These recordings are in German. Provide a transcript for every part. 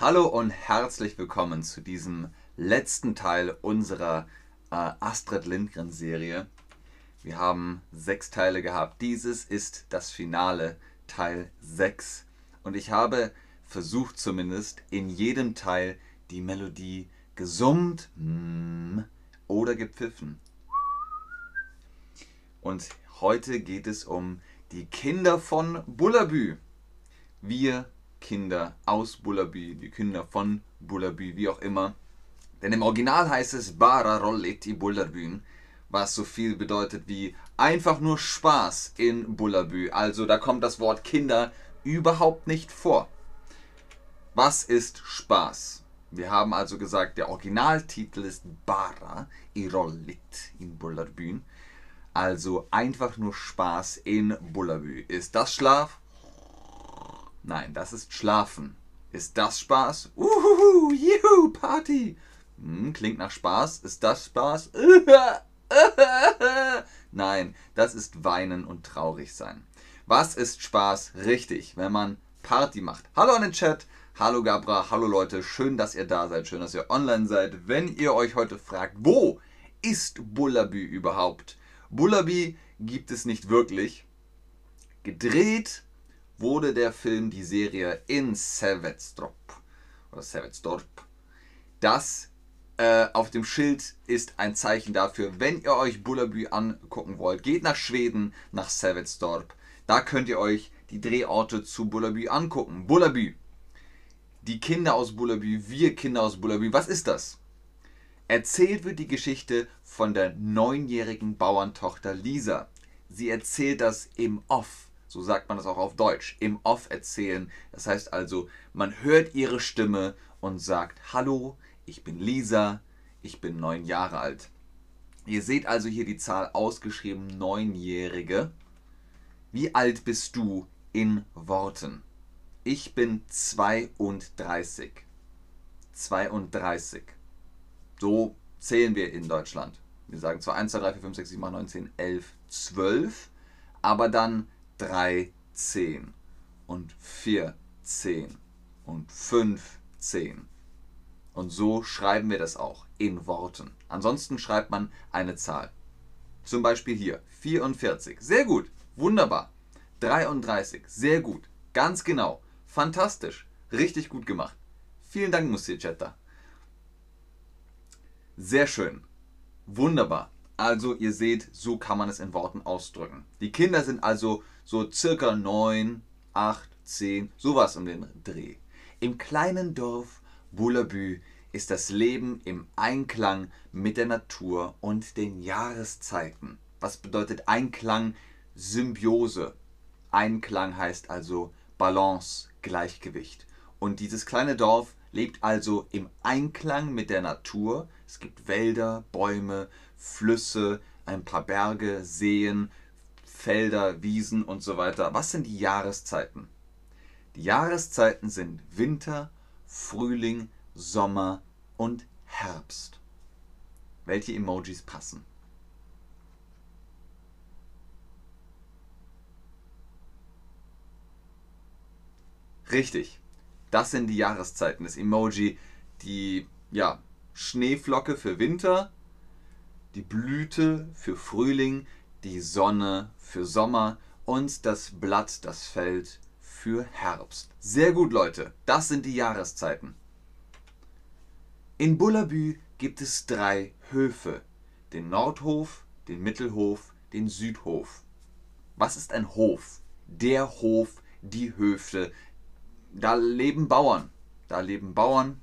Hallo und herzlich willkommen zu diesem letzten Teil unserer äh, Astrid Lindgren Serie. Wir haben sechs Teile gehabt. Dieses ist das Finale, Teil 6. Und ich habe versucht zumindest in jedem Teil die Melodie gesummt mm, oder gepfiffen. Und heute geht es um die Kinder von Bullabü. Wir Kinder aus Bullabü, die Kinder von Bullabü, wie auch immer. Denn im Original heißt es Bara rollit i Bullabün, was so viel bedeutet wie einfach nur Spaß in Bullabü. Also da kommt das Wort Kinder überhaupt nicht vor. Was ist Spaß? Wir haben also gesagt, der Originaltitel ist Bara i rollit in Bullabün. Also einfach nur Spaß in Bullabü. Ist das Schlaf? Nein, das ist Schlafen. Ist das Spaß? Uhuhu, juhu, Party. Hm, klingt nach Spaß. Ist das Spaß? Nein, das ist Weinen und traurig sein. Was ist Spaß? Richtig, wenn man Party macht. Hallo an den Chat. Hallo Gabra, hallo Leute, schön, dass ihr da seid, schön, dass ihr online seid. Wenn ihr euch heute fragt, wo ist Bullabü überhaupt? Bullabü gibt es nicht wirklich. Gedreht wurde der Film, die Serie in Sevetstorp oder Sevetstorp. Das äh, auf dem Schild ist ein Zeichen dafür, wenn ihr euch Bullabü angucken wollt, geht nach Schweden, nach Sevetstorp. Da könnt ihr euch die Drehorte zu Bullabü angucken. Bullabü. Die Kinder aus Bullabü, wir Kinder aus Bullabü. Was ist das? Erzählt wird die Geschichte von der neunjährigen Bauerntochter Lisa. Sie erzählt das im Off. So sagt man das auch auf Deutsch. Im Off erzählen. Das heißt also, man hört ihre Stimme und sagt, hallo, ich bin Lisa, ich bin neun Jahre alt. Ihr seht also hier die Zahl ausgeschrieben, neunjährige. Wie alt bist du in Worten? Ich bin 32. 32. So zählen wir in Deutschland. Wir sagen zwar 1, 2, 3, 4, 5, 6, 7, 8, 9, 10, 11, 12, aber dann 13 und 14 und 15. Und so schreiben wir das auch in Worten. Ansonsten schreibt man eine Zahl. Zum Beispiel hier 44. Sehr gut. Wunderbar. 33. Sehr gut. Ganz genau. Fantastisch. Richtig gut gemacht. Vielen Dank, Musichetta. Sehr schön. Wunderbar. Also ihr seht, so kann man es in Worten ausdrücken. Die Kinder sind also so circa 9, 8, 10, sowas um den Dreh. Im kleinen Dorf Bullabü ist das Leben im Einklang mit der Natur und den Jahreszeiten. Was bedeutet Einklang? Symbiose. Einklang heißt also Balance, Gleichgewicht. Und dieses kleine Dorf lebt also im Einklang mit der Natur. Es gibt Wälder, Bäume, Flüsse, ein paar Berge, Seen, Felder, Wiesen und so weiter. Was sind die Jahreszeiten? Die Jahreszeiten sind Winter, Frühling, Sommer und Herbst. Welche Emojis passen? Richtig. Das sind die Jahreszeiten. Das Emoji, die ja, Schneeflocke für Winter, die Blüte für Frühling, die Sonne für Sommer und das Blatt, das fällt für Herbst. Sehr gut, Leute. Das sind die Jahreszeiten. In Bullabü gibt es drei Höfe. Den Nordhof, den Mittelhof, den Südhof. Was ist ein Hof? Der Hof, die Höfe. Da leben Bauern. Da leben Bauern,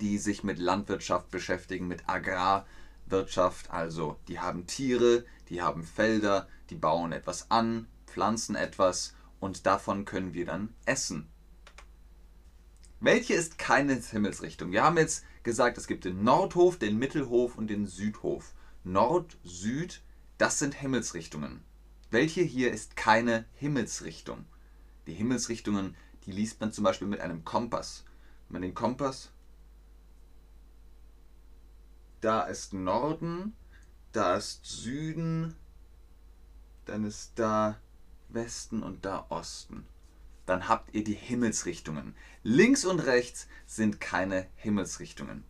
die sich mit Landwirtschaft beschäftigen, mit Agrar, Wirtschaft, also die haben Tiere, die haben Felder, die bauen etwas an, pflanzen etwas und davon können wir dann essen. Welche ist keine Himmelsrichtung? Wir haben jetzt gesagt, es gibt den Nordhof, den Mittelhof und den Südhof. Nord, Süd, das sind Himmelsrichtungen. Welche hier ist keine Himmelsrichtung? Die Himmelsrichtungen, die liest man zum Beispiel mit einem Kompass. Wenn man den Kompass da ist Norden, da ist Süden, dann ist da Westen und da Osten. dann habt ihr die Himmelsrichtungen. Links und rechts sind keine Himmelsrichtungen.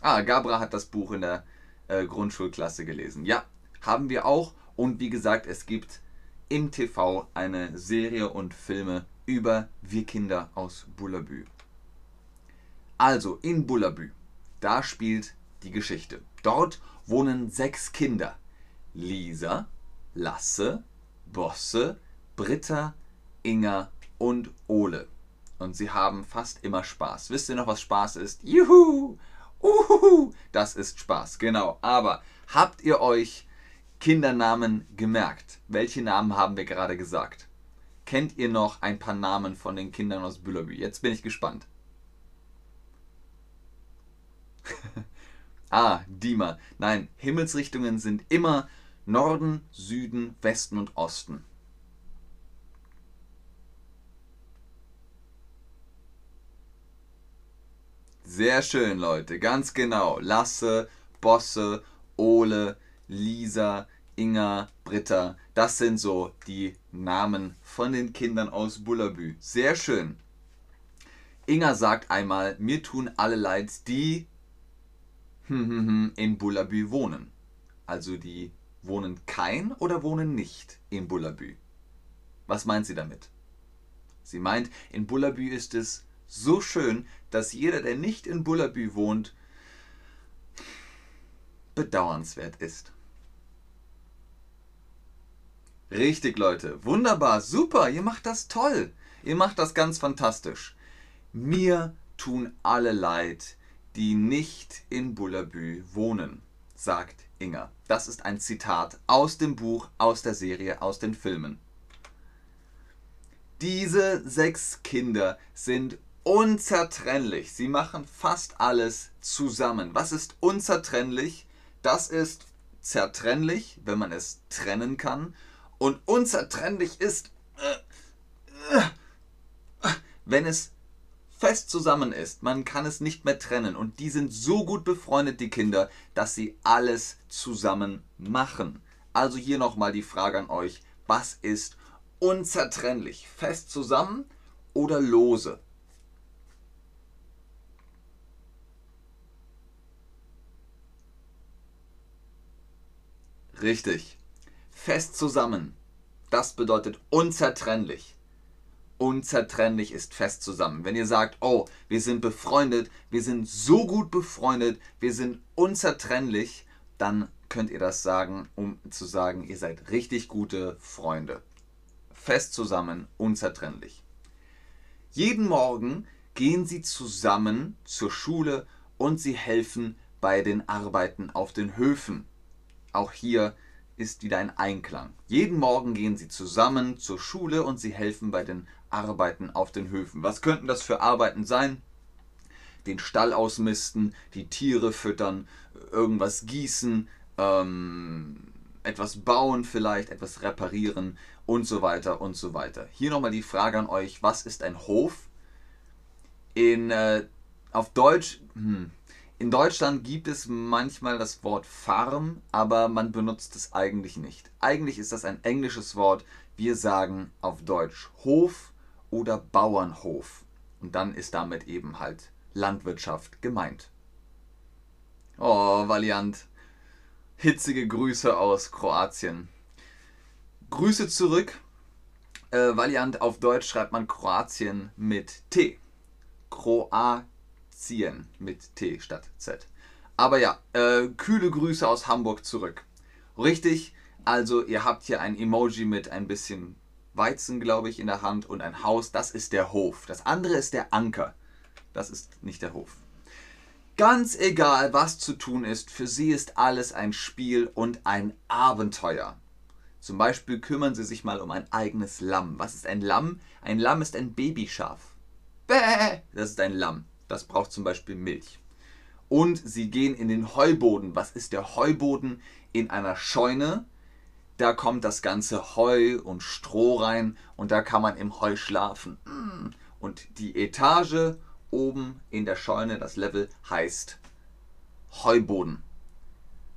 Ah, Gabra hat das Buch in der äh, Grundschulklasse gelesen. Ja, haben wir auch. Und wie gesagt, es gibt im TV eine Serie und Filme über Wir Kinder aus Bullabü. Also in Bullabü, da spielt die Geschichte. Dort wohnen sechs Kinder. Lisa, Lasse, Bosse, Britta, Inga und Ole. Und sie haben fast immer Spaß. Wisst ihr noch, was Spaß ist? Juhu! Uhuhu! Das ist Spaß, genau. Aber habt ihr euch Kindernamen gemerkt? Welche Namen haben wir gerade gesagt? Kennt ihr noch ein paar Namen von den Kindern aus Büllerbü? Jetzt bin ich gespannt. ah, Dima. Nein, Himmelsrichtungen sind immer Norden, Süden, Westen und Osten. Sehr schön, Leute. Ganz genau. Lasse, Bosse, Ole, Lisa, Inga, Britta. Das sind so die Namen von den Kindern aus Bullabü. Sehr schön. Inga sagt einmal, mir tun alle leid, die in Bullabü wohnen. Also die wohnen kein oder wohnen nicht in Bullabü. Was meint sie damit? Sie meint, in Bullabü ist es so schön, dass jeder, der nicht in Bullabü wohnt, bedauernswert ist. Richtig, Leute. Wunderbar, super. Ihr macht das toll. Ihr macht das ganz fantastisch. Mir tun alle leid, die nicht in Bullabü wohnen, sagt Inga. Das ist ein Zitat aus dem Buch, aus der Serie, aus den Filmen. Diese sechs Kinder sind unzertrennlich. Sie machen fast alles zusammen. Was ist unzertrennlich? Das ist zertrennlich, wenn man es trennen kann. Und unzertrennlich ist, wenn es fest zusammen ist. Man kann es nicht mehr trennen. Und die sind so gut befreundet, die Kinder, dass sie alles zusammen machen. Also hier nochmal die Frage an euch. Was ist unzertrennlich? Fest zusammen oder lose? Richtig. Fest zusammen. Das bedeutet unzertrennlich. Unzertrennlich ist fest zusammen. Wenn ihr sagt, oh, wir sind befreundet, wir sind so gut befreundet, wir sind unzertrennlich, dann könnt ihr das sagen, um zu sagen, ihr seid richtig gute Freunde. Fest zusammen, unzertrennlich. Jeden Morgen gehen sie zusammen zur Schule und sie helfen bei den Arbeiten auf den Höfen. Auch hier ist wieder ein Einklang. Jeden Morgen gehen sie zusammen zur Schule und sie helfen bei den Arbeiten auf den Höfen. Was könnten das für Arbeiten sein? Den Stall ausmisten, die Tiere füttern, irgendwas gießen, ähm, etwas bauen vielleicht, etwas reparieren und so weiter und so weiter. Hier nochmal die Frage an euch, was ist ein Hof? In, äh, auf Deutsch, hm, in Deutschland gibt es manchmal das Wort Farm, aber man benutzt es eigentlich nicht. Eigentlich ist das ein englisches Wort. Wir sagen auf Deutsch Hof oder Bauernhof. Und dann ist damit eben halt Landwirtschaft gemeint. Oh, Valiant. Hitzige Grüße aus Kroatien. Grüße zurück. Äh, Valiant auf Deutsch schreibt man Kroatien mit T. Kroatien. Mit T statt Z. Aber ja, äh, kühle Grüße aus Hamburg zurück. Richtig, also ihr habt hier ein Emoji mit ein bisschen Weizen, glaube ich, in der Hand und ein Haus. Das ist der Hof. Das andere ist der Anker. Das ist nicht der Hof. Ganz egal, was zu tun ist, für sie ist alles ein Spiel und ein Abenteuer. Zum Beispiel kümmern sie sich mal um ein eigenes Lamm. Was ist ein Lamm? Ein Lamm ist ein Babyschaf. Bäh, das ist ein Lamm. Das braucht zum Beispiel Milch. Und sie gehen in den Heuboden. Was ist der Heuboden? In einer Scheune. Da kommt das ganze Heu und Stroh rein und da kann man im Heu schlafen. Und die Etage oben in der Scheune, das Level, heißt Heuboden.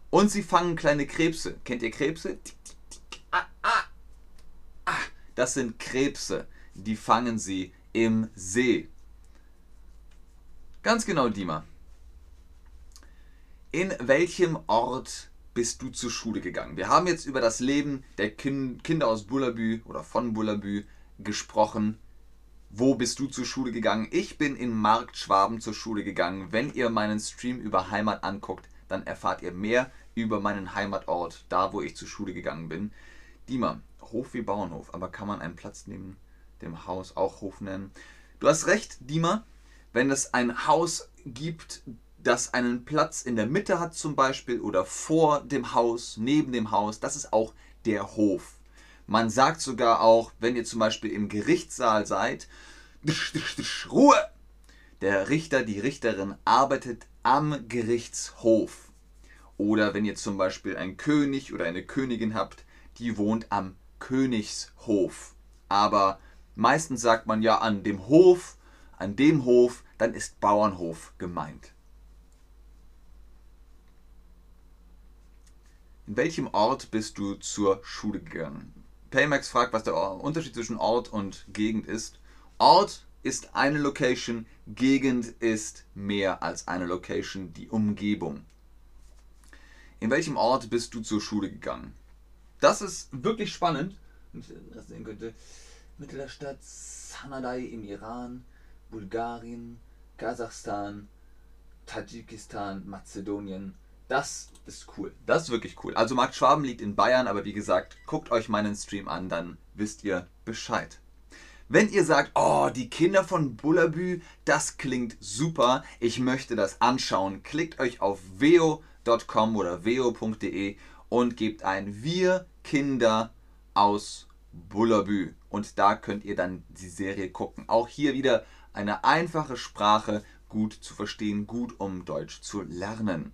Und sie fangen kleine Krebse. Kennt ihr Krebse? Das sind Krebse. die fangen sie im See. Ganz genau, Dima. In welchem Ort bist du zur Schule gegangen? Wir haben jetzt über das Leben der kind Kinder aus Bullabü oder von Bullabü gesprochen. Wo bist du zur Schule gegangen? Ich bin in Markt Schwaben zur Schule gegangen. Wenn ihr meinen Stream über Heimat anguckt, dann erfahrt ihr mehr über meinen Heimatort, da wo ich zur Schule gegangen bin. Dima, Hof wie Bauernhof, aber kann man einen Platz neben dem Haus auch Hof nennen? Du hast recht, Dima, wenn es ein Haus gibt, das einen Platz in der Mitte hat zum Beispiel oder vor dem Haus, neben dem Haus, das ist auch der Hof. Man sagt sogar auch, wenn ihr zum Beispiel im Gerichtssaal seid, Ruhe! Der Richter, die Richterin arbeitet am Gerichtshof. Oder wenn ihr zum Beispiel einen König oder eine Königin habt, die wohnt am Königshof. Aber meistens sagt man ja an dem Hof, an dem Hof, dann ist Bauernhof gemeint. In welchem Ort bist du zur Schule gegangen? Paymax fragt, was der Unterschied zwischen Ort und Gegend ist. Ort ist eine Location, Gegend ist mehr als eine Location, die Umgebung. In welchem Ort bist du zur Schule gegangen? Das ist wirklich spannend. Das sehen könnte. Mitte der Stadt Sanadai im Iran, Bulgarien, Kasachstan, Tadschikistan, Mazedonien. Das ist cool. Das ist wirklich cool. Also Markt Schwaben liegt in Bayern, aber wie gesagt, guckt euch meinen Stream an, dann wisst ihr Bescheid. Wenn ihr sagt, oh, die Kinder von Bullabü, das klingt super, ich möchte das anschauen, klickt euch auf veo.com oder veo.de und gebt ein Wir Kinder aus Bullabü. Und da könnt ihr dann die Serie gucken. Auch hier wieder eine einfache Sprache, gut zu verstehen, gut um Deutsch zu lernen.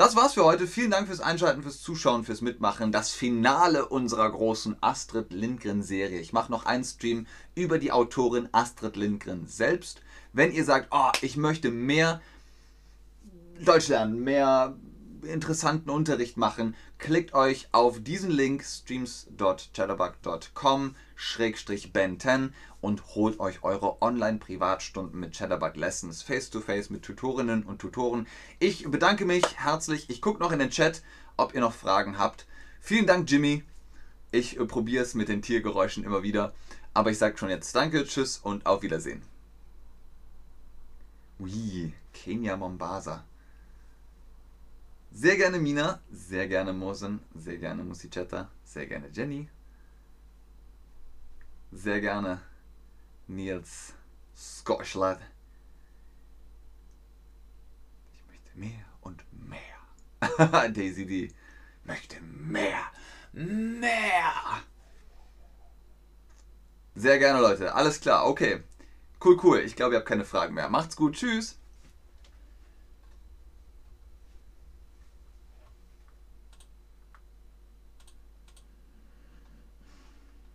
Das war's für heute. Vielen Dank fürs Einschalten, fürs Zuschauen, fürs Mitmachen. Das Finale unserer großen Astrid Lindgren-Serie. Ich mache noch einen Stream über die Autorin Astrid Lindgren selbst. Wenn ihr sagt, oh, ich möchte mehr Deutsch lernen, mehr interessanten Unterricht machen, klickt euch auf diesen Link streams.chatterbug.com Ben 10 und holt euch eure Online-Privatstunden mit Chatterbug Lessons face-to-face -face mit Tutorinnen und Tutoren. Ich bedanke mich herzlich. Ich gucke noch in den Chat, ob ihr noch Fragen habt. Vielen Dank, Jimmy. Ich äh, probiere es mit den Tiergeräuschen immer wieder. Aber ich sage schon jetzt Danke, Tschüss und auf Wiedersehen. Ui, Kenia Mombasa. Sehr gerne Mina, sehr gerne Mosen, sehr gerne Musichetta, sehr gerne Jenny, sehr gerne Nils Scotchland. Ich möchte mehr und mehr. Daisy D möchte mehr, mehr. Sehr gerne, Leute. Alles klar, okay. Cool, cool. Ich glaube, ihr habt keine Fragen mehr. Macht's gut. Tschüss.